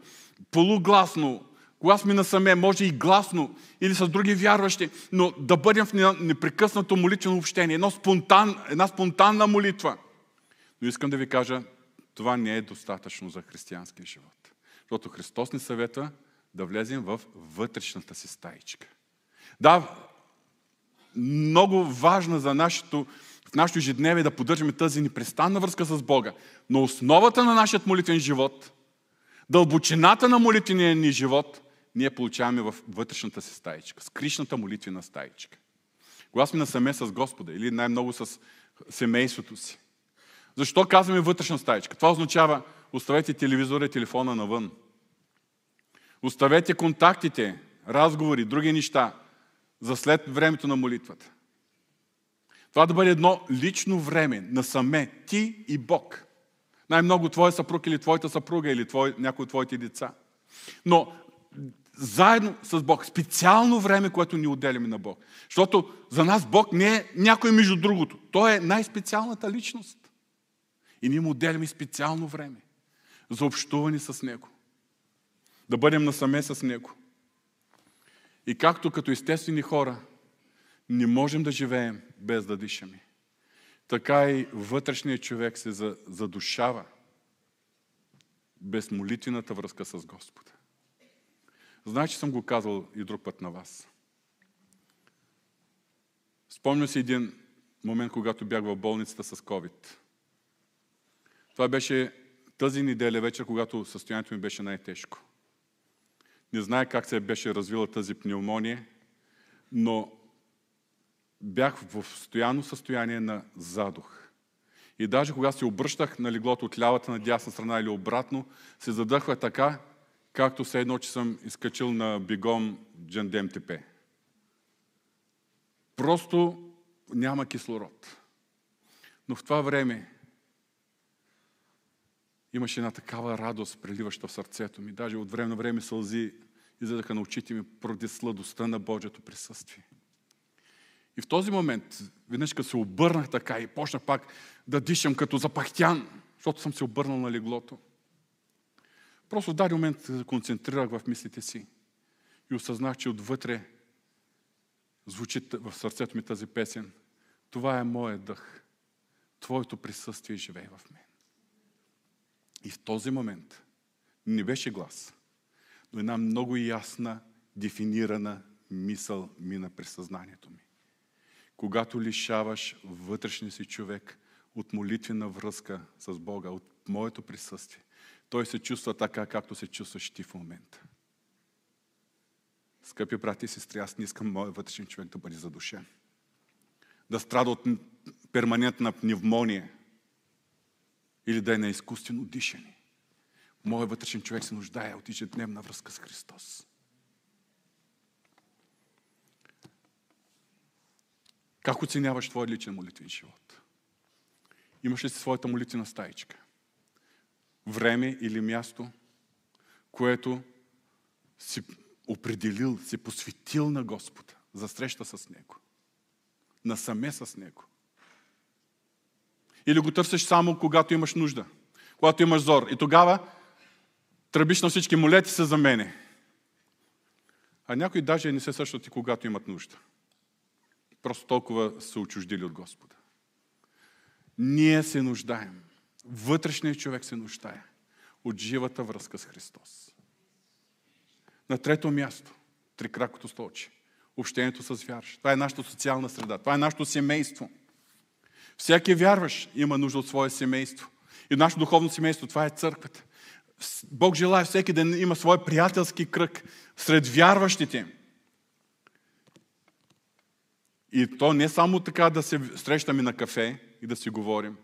полугласно, когато сме насаме, може и гласно или с други вярващи, но да бъдем в непрекъснато молитвено общение, едно спонтан, една спонтанна молитва. Но искам да ви кажа, това не е достатъчно за християнския живот. Защото Христос ни съветва да влезем в вътрешната си стаичка. Да, много важно за нашето, в нашето ежедневие да поддържаме тази непрестанна връзка с Бога. Но основата на нашия молитвен живот, дълбочината на молитвения ни живот ние получаваме в вътрешната си стаичка, скришната молитвена стаичка. Когато сме насаме с Господа или най-много с семейството си. Защо казваме вътрешна стаичка? Това означава оставете телевизора и телефона навън. Оставете контактите, разговори, други неща за след времето на молитвата. Това да бъде едно лично време, насаме, ти и Бог. Най-много твоя съпруг или твоята съпруга или твой, някой от твоите деца. Но заедно с Бог. Специално време, което ни отделяме на Бог. Защото за нас Бог не е някой между другото. Той е най-специалната личност. И ние му отделяме специално време за общуване с Него. Да бъдем насаме с Него. И както като естествени хора не можем да живеем без да дишаме, така и вътрешният човек се задушава без молитвената връзка с Господа. Знае, че съм го казал и друг път на вас. Спомня си един момент, когато бях в болницата с COVID. Това беше Тази неделя вечер, когато състоянието ми беше най-тежко. Не знае как се беше развила тази пневмония, но бях в постоянно състояние на задух. И даже когато се обръщах на леглото от лявата на дясна страна или обратно, се задъхва така, както все едно, че съм изкачил на бигом Джандем Тепе. Просто няма кислород. Но в това време имаше една такава радост, преливаща в сърцето ми. Даже от време на време сълзи изледаха на очите ми поради сладостта на Божието присъствие. И в този момент, веднъж като се обърнах така и почнах пак да дишам като запахтян, защото съм се обърнал на леглото. Просто в даден момент се концентрирах в мислите си и осъзнах, че отвътре звучи в сърцето ми тази песен. Това е моят дъх. Твоето присъствие живее в мен. И в този момент не беше глас, но една много ясна, дефинирана мисъл мина през съзнанието ми. Когато лишаваш вътрешния си човек от молитвена връзка с Бога, от моето присъствие, той се чувства така, както се чувстваш ти в момента. Скъпи брати и сестри, аз не искам моят вътрешен човек да бъде задушен. Да страда от перманентна пневмония или да е на изкуствено дишане. Моят вътрешен човек се нуждае от ежедневна връзка с Христос. Как оценяваш твой личен молитвен живот? Имаш ли си своята молитвена стаичка? Време или място, което си определил, си посветил на Господа за среща с Него. Насаме с Него. Или го търсиш само когато имаш нужда, когато имаш зор. И тогава тръбиш на всички, молете се за мене. А някои даже не се същат и когато имат нужда. Просто толкова са очуждили от Господа. Ние се нуждаем. Вътрешният човек се нуждае от живата връзка с Христос. На трето място, трикракото столче. Общението с вярващ. Това е нашата социална среда. Това е нашето семейство. Всеки вярващ има нужда от свое семейство. И нашето духовно семейство, това е църквата. Бог желая всеки да има свой приятелски кръг сред вярващите. И то не само така да се срещаме на кафе и да си говорим,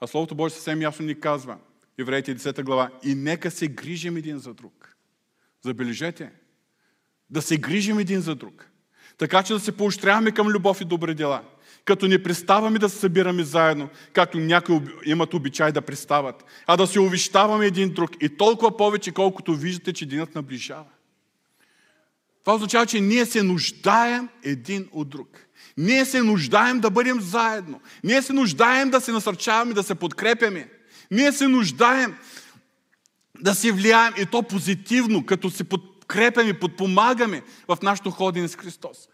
а Словото Божие съвсем ясно ни казва, Евреите 10 глава, и нека се грижим един за друг. Забележете, да се грижим един за друг. Така че да се поощряваме към любов и добри дела. Като не приставаме да се събираме заедно, както някои имат обичай да пристават, а да се увещаваме един друг и толкова повече, колкото виждате, че денят наближава. Това означава, че ние се нуждаем един от друг. Ние се нуждаем да бъдем заедно. Ние се нуждаем да се насърчаваме, да се подкрепяме. Ние се нуждаем да се влияем и то позитивно, като се подкрепяме, подпомагаме в нашето ходене с Христос.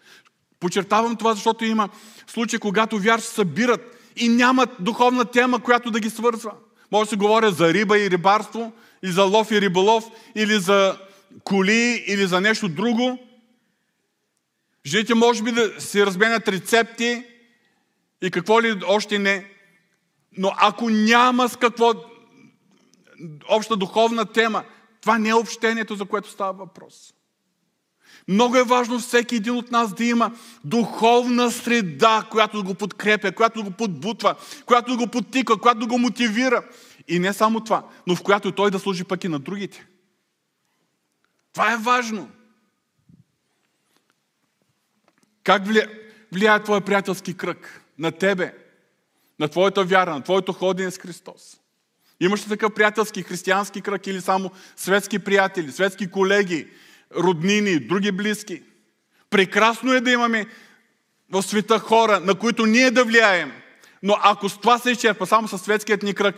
Почертавам това, защото има случаи, когато вярши събират и нямат духовна тема, която да ги свързва. Може да се говоря за риба и рибарство, и за лов и риболов, или за коли, или за нещо друго. Жените може би да си разменят рецепти и какво ли още не. Но ако няма с какво обща духовна тема, това не е общението, за което става въпрос. Много е важно всеки един от нас да има духовна среда, която го подкрепя, която го подбутва, която го подтиква, която го мотивира. И не само това, но в която той да служи пък и на другите. Това е важно. Как влияе твоя приятелски кръг на тебе, на твоята вяра, на твоето ходене с Христос? Имаш ли такъв приятелски християнски кръг или само светски приятели, светски колеги, роднини, други близки? Прекрасно е да имаме в света хора, на които ние да влияем. Но ако с това се изчерпа само със светският ни кръг,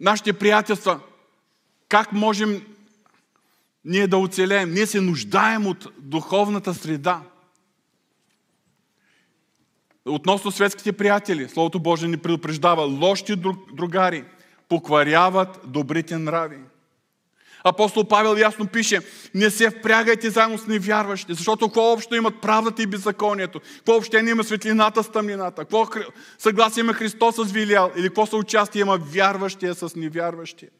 нашите приятелства, как можем ние да оцелеем? Ние се нуждаем от духовната среда. Относно светските приятели, Словото Божие ни предупреждава, лоши другари покваряват добрите нрави. Апостол Павел ясно пише, не се впрягайте заедно с невярващите, защото какво общо имат правдата и беззаконието? Какво общение има светлината с тъмнината? Какво съгласие има Христос с Вилиал? Или какво съучастие има вярващия с невярващия?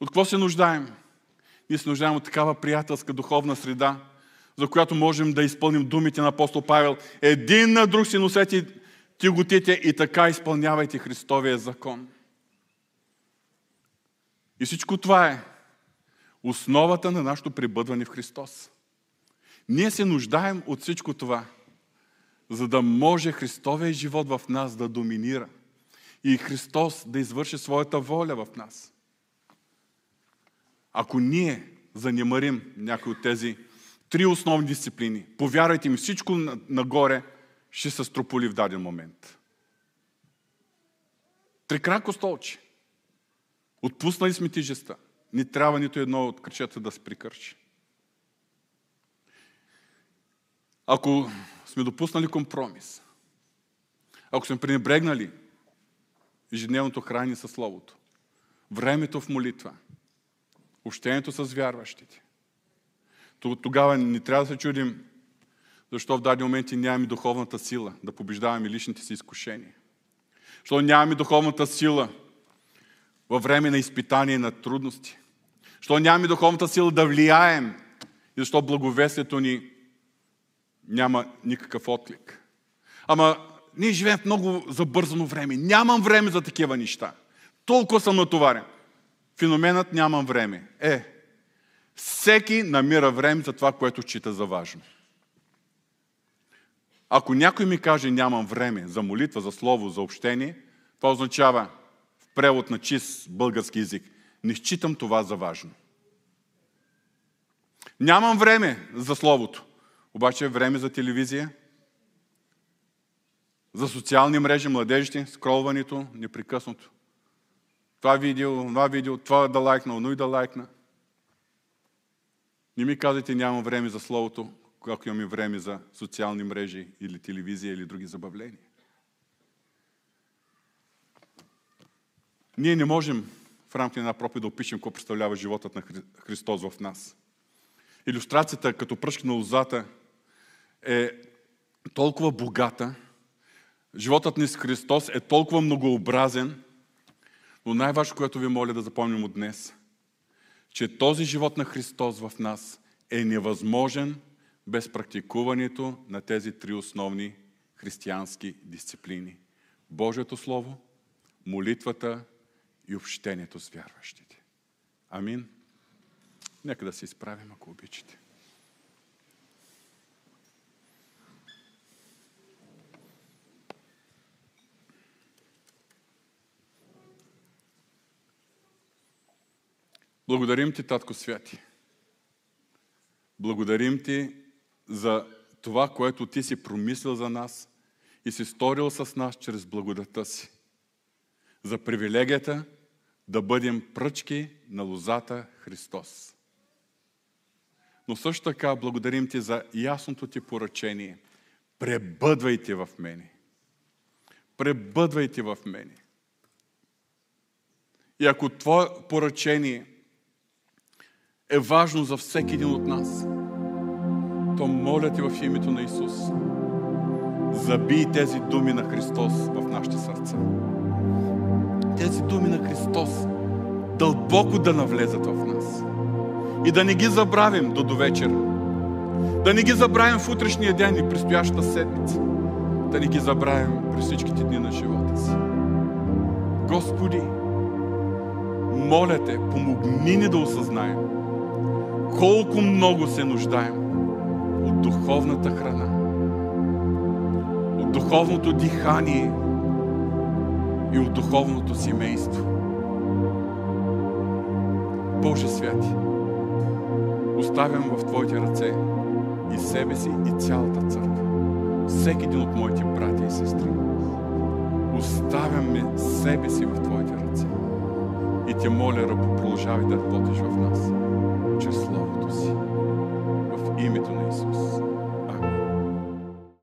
От какво се нуждаем? Ние се нуждаем от такава приятелска духовна среда, за която можем да изпълним думите на апостол Павел. Един на друг си носете тиготите и така изпълнявайте Христовия закон. И всичко това е основата на нашето прибъдване в Христос. Ние се нуждаем от всичко това, за да може Христовия живот в нас да доминира и Христос да извърши своята воля в нас. Ако ние занемарим някои от тези три основни дисциплини, повярвайте ми, всичко нагоре ще се строполи в даден момент. Трикрако столче. Отпуснали сме тижеста. Не трябва нито едно от кръчета да се прикърчи. Ако сме допуснали компромис, ако сме пренебрегнали ежедневното хранение със Словото, времето в молитва, общението с вярващите, тогава не трябва да се чудим защо в дадени моменти нямаме духовната сила да побеждаваме личните си изкушения. Защо нямаме духовната сила във време на изпитание на трудности. Защо нямаме духовната сила да влияем и защо благовестието ни няма никакъв отклик. Ама ние живеем в много забързано време. Нямам време за такива неща. Толкова съм натоварен. Феноменът нямам време. Е, всеки намира време за това, което счита за важно. Ако някой ми каже нямам време за молитва, за слово, за общение, това означава превод на чист български язик. Не считам това за важно. Нямам време за словото. Обаче е време за телевизия, за социални мрежи, младежите, скролването непрекъснато. Това видео, това видео, това да лайкна, но и да лайкна. Не ми казвайте, нямам време за Словото, когато имаме време за социални мрежи или телевизия или други забавления. Ние не можем в рамките на една проповед да опишем какво представлява животът на Христос в нас. Иллюстрацията като пръшка на лозата е толкова богата, животът ни с Христос е толкова многообразен, но най-важно, което ви моля да запомним от днес, че този живот на Христос в нас е невъзможен без практикуването на тези три основни християнски дисциплини. Божието Слово, молитвата и общението с вярващите. Амин. Нека да се изправим, ако обичате. Благодарим ти, Татко Святи. Благодарим ти за това, което ти си промислил за нас и си сторил с нас чрез благодата си. За привилегията да бъдем пръчки на лозата Христос. Но също така благодарим ти за ясното ти поръчение. Пребъдвайте в мене. Пребъдвайте в мене. И ако твое поръчение е важно за всеки един от нас, то моля ти в името на Исус, забий тези думи на Христос в нашите сърца. Тези думи на Христос дълбоко да навлезат в нас. И да не ги забравим до довечера. Да не ги забравим в утрешния ден и предстоящата седмица. Да не ги забравим през всичките дни на живота си. Господи, моля те, помогни ни да осъзнаем колко много се нуждаем от духовната храна, от духовното дихание и от духовното семейство. Боже святи, оставям в Твоите ръце и себе си, и цялата църква. Всеки един от моите брати и сестри. Оставяме себе си в Твоите ръце. И те моля, Ръбо, продължавай да работиш в нас.